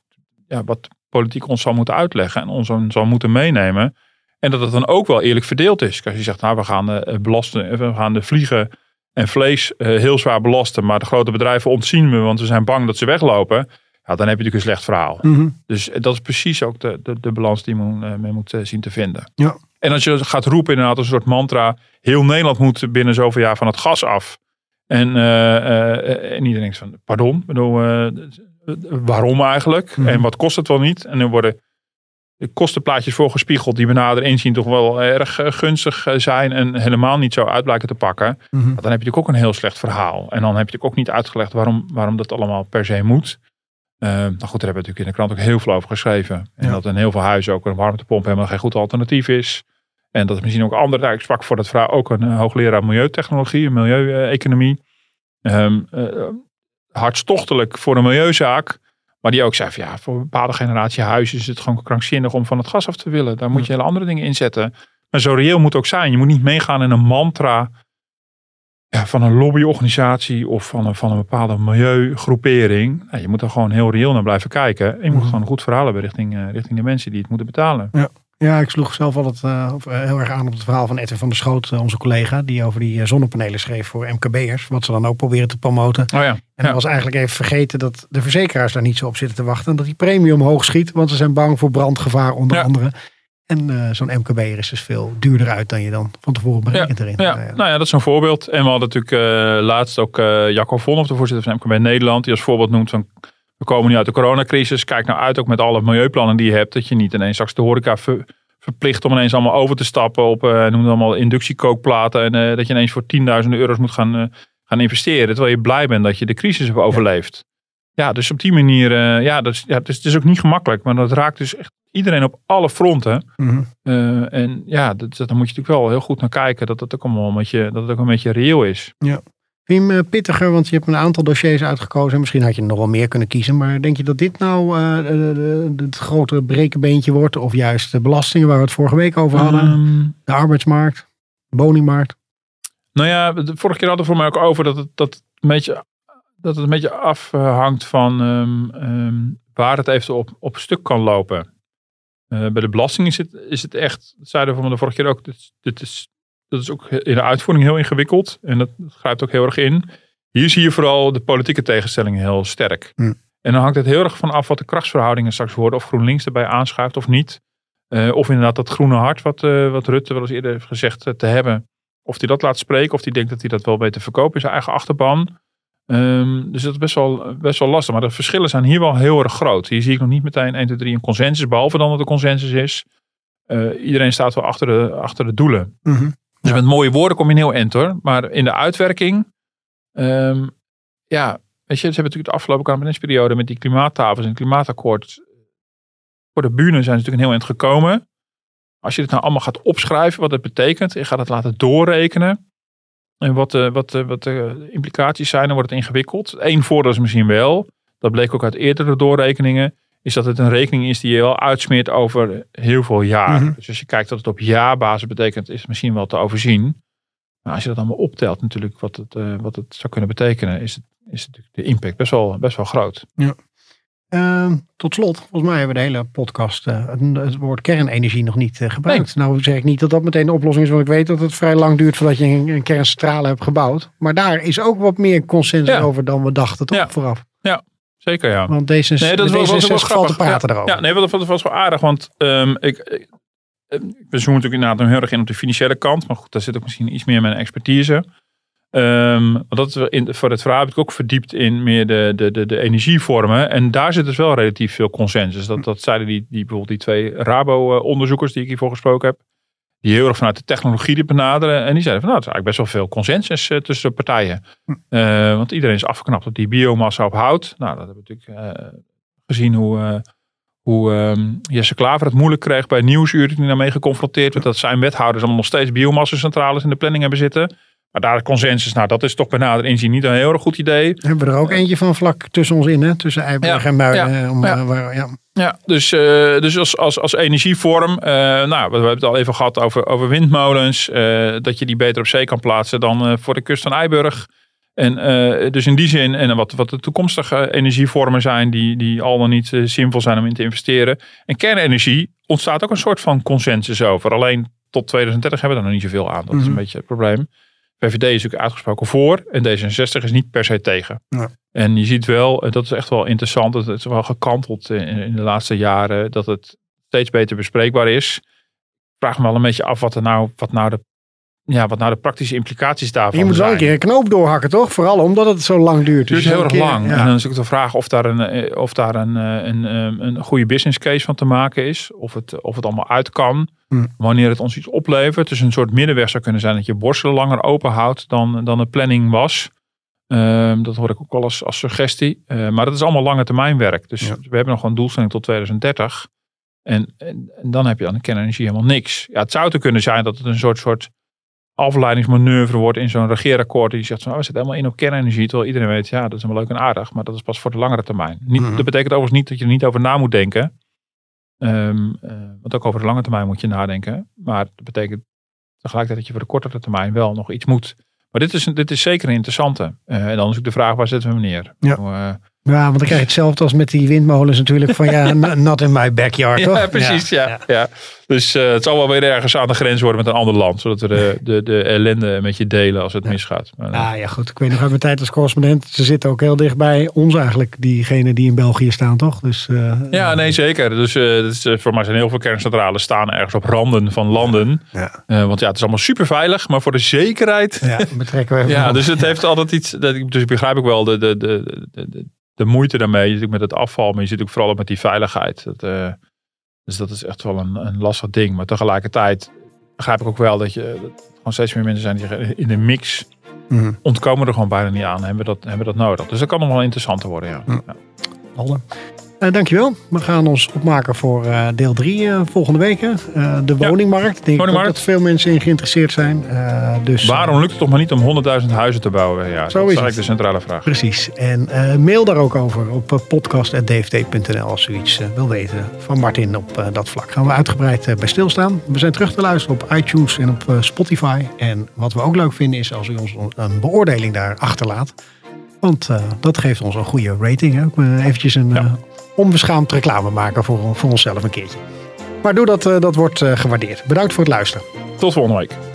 ja, wat politiek ons zal moeten uitleggen... en ons zal moeten meenemen... En dat het dan ook wel eerlijk verdeeld is. Als je zegt, nou, we gaan eh, belasten, eh, we gaan de vliegen en vlees eh, heel zwaar belasten, maar de grote bedrijven ontzien we, want we zijn bang dat ze weglopen. Ja, dan heb je natuurlijk een slecht verhaal. Mhm. Dus eh, dat is precies ook de, de, de balans die men eh, moet eh, zien te vinden. Ja. En als je gaat roepen inderdaad een soort mantra, heel Nederland moet binnen zoveel jaar van het gas af. En, eh, eh, en iedereen denkt van, pardon, bedoel, eh, waarom eigenlijk? Mhm. En wat kost het wel niet? En dan worden de kostenplaatjes voorgespiegeld die we nader inzien toch wel erg gunstig zijn en helemaal niet zo uit blijken te pakken. Mhm. Dan heb je natuurlijk ook een heel slecht verhaal. En dan heb je natuurlijk ook niet uitgelegd waarom, waarom dat allemaal per se moet. Eh, nou goed, daar hebben we natuurlijk in de krant ook heel veel over geschreven. En Ja. dat in heel veel huizen ook een warmtepomp helemaal geen goed alternatief is. En dat er misschien ook andere, nou, ik sprak voor het verhaal ook een eh, hoogleraar milieutechnologie, milieueconomie. Ehm eh, hartstochtelijk voor een milieuzaak. Maar die ook zei van ja, voor een bepaalde generatie huizen is het gewoon krankzinnig om van het gas af te willen. Daar moet je hele andere dingen inzetten. Maar zo reëel moet het ook zijn. Je moet niet meegaan in een mantra ja, van een lobbyorganisatie of van een, van een bepaalde milieugroepering. Ja, je moet er gewoon heel reëel naar blijven kijken. En je moet Mhm. gewoon een goed verhaal hebben richting, eh, richting de mensen die het moeten betalen. Ja, ik sloeg zelf altijd eh, op- eh, heel erg aan op het verhaal van Edwin van der Schoot, eh, onze collega, die over die eh, zonnepanelen schreef voor MKB'ers. Wat ze dan ook proberen te promoten. Oh ja, En ja. was eigenlijk even vergeten dat de verzekeraars daar niet zo op zitten te wachten. En dat die premie omhoog schiet, want ze zijn bang voor brandgevaar onder Ja. andere. En zo'n MKB'er is dus veel duurder uit dan je dan van tevoren berekent ja, erin. Ja, nou ja, dat is een voorbeeld. En we hadden natuurlijk laatst ook Jacco Vonhoff, de voorzitter van MKB Nederland, die als voorbeeld noemt van we komen nu uit de coronacrisis. Kijk nou uit ook met alle milieuplannen die je hebt, dat je niet ineens straks de horeca ver, verplicht om ineens allemaal over te stappen op, noem het allemaal, inductiekookplaten. En dat je ineens voor tienduizenden euro's moet gaan, gaan investeren. Terwijl je blij bent dat je de crisis hebt overleefd. Ja, dus op die manier, ja, dus, ja het, is, het is ook niet gemakkelijk, maar dat raakt dus echt iedereen op alle fronten. Mhm. Uh, en ja, dat, dat, daar moet je natuurlijk wel heel goed naar kijken. Dat dat ook allemaal een beetje, dat het ook een beetje reëel is. Ja. Vind je hem pittiger? Want je hebt een aantal dossiers uitgekozen. Misschien had je nog wel meer kunnen kiezen. Maar denk je dat dit nou uh, het grote brekenbeentje wordt? Of juist de belastingen waar we het vorige week over hadden? Um, de arbeidsmarkt? De woningmarkt? Nou ja, de vorige keer hadden we voor mij ook over dat het, dat een beetje, dat het een beetje afhangt van um, um, waar het even op, op stuk kan lopen. Uh, bij de belasting is het, is het echt, dat zeiden we van de vorige keer ook, dit, dit is, dat is ook in de uitvoering heel ingewikkeld. En dat, dat grijpt ook heel erg in. Hier zie je vooral de politieke tegenstellingen heel sterk. Hm. En dan hangt het heel erg van af wat de krachtsverhoudingen straks worden. Of GroenLinks erbij aanschuift of niet. Uh, of inderdaad dat groene hart wat, uh, wat Rutte wel eens eerder heeft gezegd te hebben. Of hij dat laat spreken. Of hij denkt dat hij dat wel weet te verkopen in zijn eigen achterban. Um, dus dat is best wel, best wel lastig. Maar de verschillen zijn hier wel heel erg groot. Hier zie ik nog niet meteen 1, 2, 3 een consensus. Behalve dan dat er consensus is. Iedereen staat wel achter de, achter de doelen. Mm -hmm. Dus met mooie woorden kom je heel eind hoor. Maar in de uitwerking. Um, ja, weet je, ze hebben natuurlijk de afgelopen kabinetsperiode met die klimaattafels en het klimaatakkoord. Voor de buren zijn ze natuurlijk een heel eind gekomen. Als je het nou allemaal gaat opschrijven, wat het betekent. Je gaat het laten doorrekenen. En wat de, wat, de, wat de implicaties zijn, dan wordt het ingewikkeld. Eén voordeel is misschien wel, dat bleek ook uit eerdere doorrekeningen, is dat het een rekening is die je wel uitsmeert over heel veel jaar. Mhm. Dus als je kijkt dat het op jaarbasis betekent, is het misschien wel te overzien. Maar als je dat allemaal optelt natuurlijk, wat het, uh, wat het zou kunnen betekenen, is, het, is het, de impact best wel, best wel groot. Ja. Uh, tot slot, volgens mij hebben we de hele podcast uh, het, woord kernenergie nog niet uh, gebruikt. Nee. Nou zeg ik niet dat dat meteen de oplossing is, want ik weet dat het vrij lang duurt voordat je een, een kerncentrale hebt gebouwd. Maar daar is ook wat meer consensus Ja. over dan we dachten toch Ja. vooraf. Zeker ja. Want deze Nee, dat was, valt te praten ja, erover. Ja, nee, dat, dat was wel aardig. Want um, ik, ik, we zoomen natuurlijk inderdaad heel erg in op de financiële kant. Maar goed, daar zit ook misschien iets meer mijn expertise. Um, want dat is in, voor het verhaal heb ik ook verdiept in meer de, de, de, de energievormen. En daar zit dus wel relatief veel consensus. Dat, dat zeiden die, die, bijvoorbeeld die twee Rabo-onderzoekers die ik hiervoor gesproken heb. Die heel erg vanuit de technologie dit benaderen. En die zeiden van nou, er is eigenlijk best wel veel consensus uh, tussen de partijen. Uh, want iedereen is afgeknapt op die biomassa op hout. Nou, dat hebben we natuurlijk uh, gezien hoe, hoe um, Jesse Klaver het moeilijk kreeg bij Nieuwsuur. Die daarmee geconfronteerd werd. Dat zijn wethouders allemaal nog steeds biomassa-centrales in de planning hebben zitten. Maar daar consensus, nou dat is toch bij nader inzien niet een heel erg goed idee. Hebben we er ook eentje van vlak tussen ons in, hè? tussen Eiburg Ja, en Muiden. ja, om, ja. uh, waar, ja. Ja, dus, uh, dus als, als, als energievorm, uh, nou, we hebben het al even gehad over, over windmolens, uh, dat je die beter op zee kan plaatsen dan voor de kust van Eiburg. En dus in die zin, en wat, wat de toekomstige energievormen zijn die, die al dan niet zinvol zijn om in te investeren. En kernenergie ontstaat ook een soort van consensus over. Alleen tot 2030 hebben we daar nog niet zoveel aan. Dat Mhm. is een beetje het probleem. VVD is natuurlijk uitgesproken voor en D66 is niet per se tegen. Ja. En je ziet wel, eh, dat is echt wel interessant, het is wel gekanteld in, in de laatste jaren, dat het steeds beter bespreekbaar is. Ik vraag me wel een beetje af wat, er nou, wat, nou, de, ja, wat nou de praktische implicaties daarvan Je moet wel een keer een knoop doorhakken, toch? Vooral omdat het zo lang duurt. Het duurt Dus heel erg keer- lang. ja. En dan is ook de vraag of daar, een, eh, of daar een, eh, een, een, een goede business case van te maken is. Of het, of het allemaal uit kan. Hm. Wanneer het ons iets oplevert. Dus een soort middenweg zou kunnen zijn dat je borstelen langer open houdt dan, dan de planning was. Ehm, dat hoor ik ook wel als, als suggestie. Eh, maar dat is allemaal lange termijn werk. Dus Ja. we hebben nog een doelstelling tot 2030. En, en, en dan heb je aan de kernenergie helemaal niks. Ja, het zou te kunnen zijn dat het een soort, soort afleidingsmanoeuvre wordt in zo'n regeerakkoord. Die zegt van oh, we zitten helemaal in op kernenergie. Terwijl iedereen weet, ja, dat is helemaal leuk en aardig. Maar dat is pas voor de langere termijn. Niet, Mhm. Dat betekent overigens niet dat je er niet over na moet denken. Ehm, eh, want ook over de lange termijn moet je nadenken. Maar dat betekent tegelijkertijd dat je voor de kortere termijn wel nog iets moet. Maar dit is, dit is zeker een interessante. Eh, en dan is ook de vraag, waar zetten we hem neer? Ja. Eh, Ja, want dan krijg je hetzelfde als met die windmolens natuurlijk. Van ja, <laughs> not in my backyard, toch? Ja, <laughs> precies. Ja, ja. Dus uh, het zal wel weer ergens aan de grens worden met een ander land. Zodat we de, de, de ellende met je delen als het misgaat. Maar, ah, ja, goed. Ik weet nog uit mijn tijd als correspondent. Ze zitten ook heel dichtbij ons eigenlijk. Diegenen die in België staan, toch? Dus, uh, ja, nee, zeker. Dus uh, voor mij zijn heel veel kerncentrales staan ergens op randen van landen. Ja. want ja, het is allemaal super veilig. Maar voor de zekerheid... Ja, betrekken we <laughs> Ja, dus het heeft altijd iets... Dat, dus ik begrijp ook wel de, de, de, de de moeite daarmee. Je zit met het afval, maar je zit ook vooral met die veiligheid. Dat, uh, dus dat is echt wel een, een lastig ding. Maar tegelijkertijd begrijp ik ook wel dat, je, dat gewoon steeds meer mensen zijn die in de mix mm ontkomen er gewoon bijna niet aan. Hebben we dat, hebben we dat nodig? Dus dat kan nog wel interessanter worden. Ja. Mm. ja. Uh, dankjewel. We gaan ons opmaken voor uh, deel 3 uh, volgende week. de woningmarkt. Ik denk woningmarkt. dat veel mensen in geïnteresseerd zijn. dus, Waarom lukt het toch maar niet om 100.000 huizen te bouwen? Ja, Zo dat is eigenlijk de centrale vraag. Precies. En mail daar ook over op podcast.dft.nl als u iets wil weten van Martin op dat vlak. Gaan we uitgebreid bij stilstaan. We zijn terug te luisteren op iTunes en op Spotify. En wat we ook leuk vinden is als u ons een beoordeling daar achterlaat. Want dat geeft ons een goede rating. Hè? Eventjes een ja onbeschaamd reclame maken voor, voor onszelf een keertje. Maar doe dat, eh, dat wordt eh, gewaardeerd. Bedankt voor het luisteren. Tot volgende week.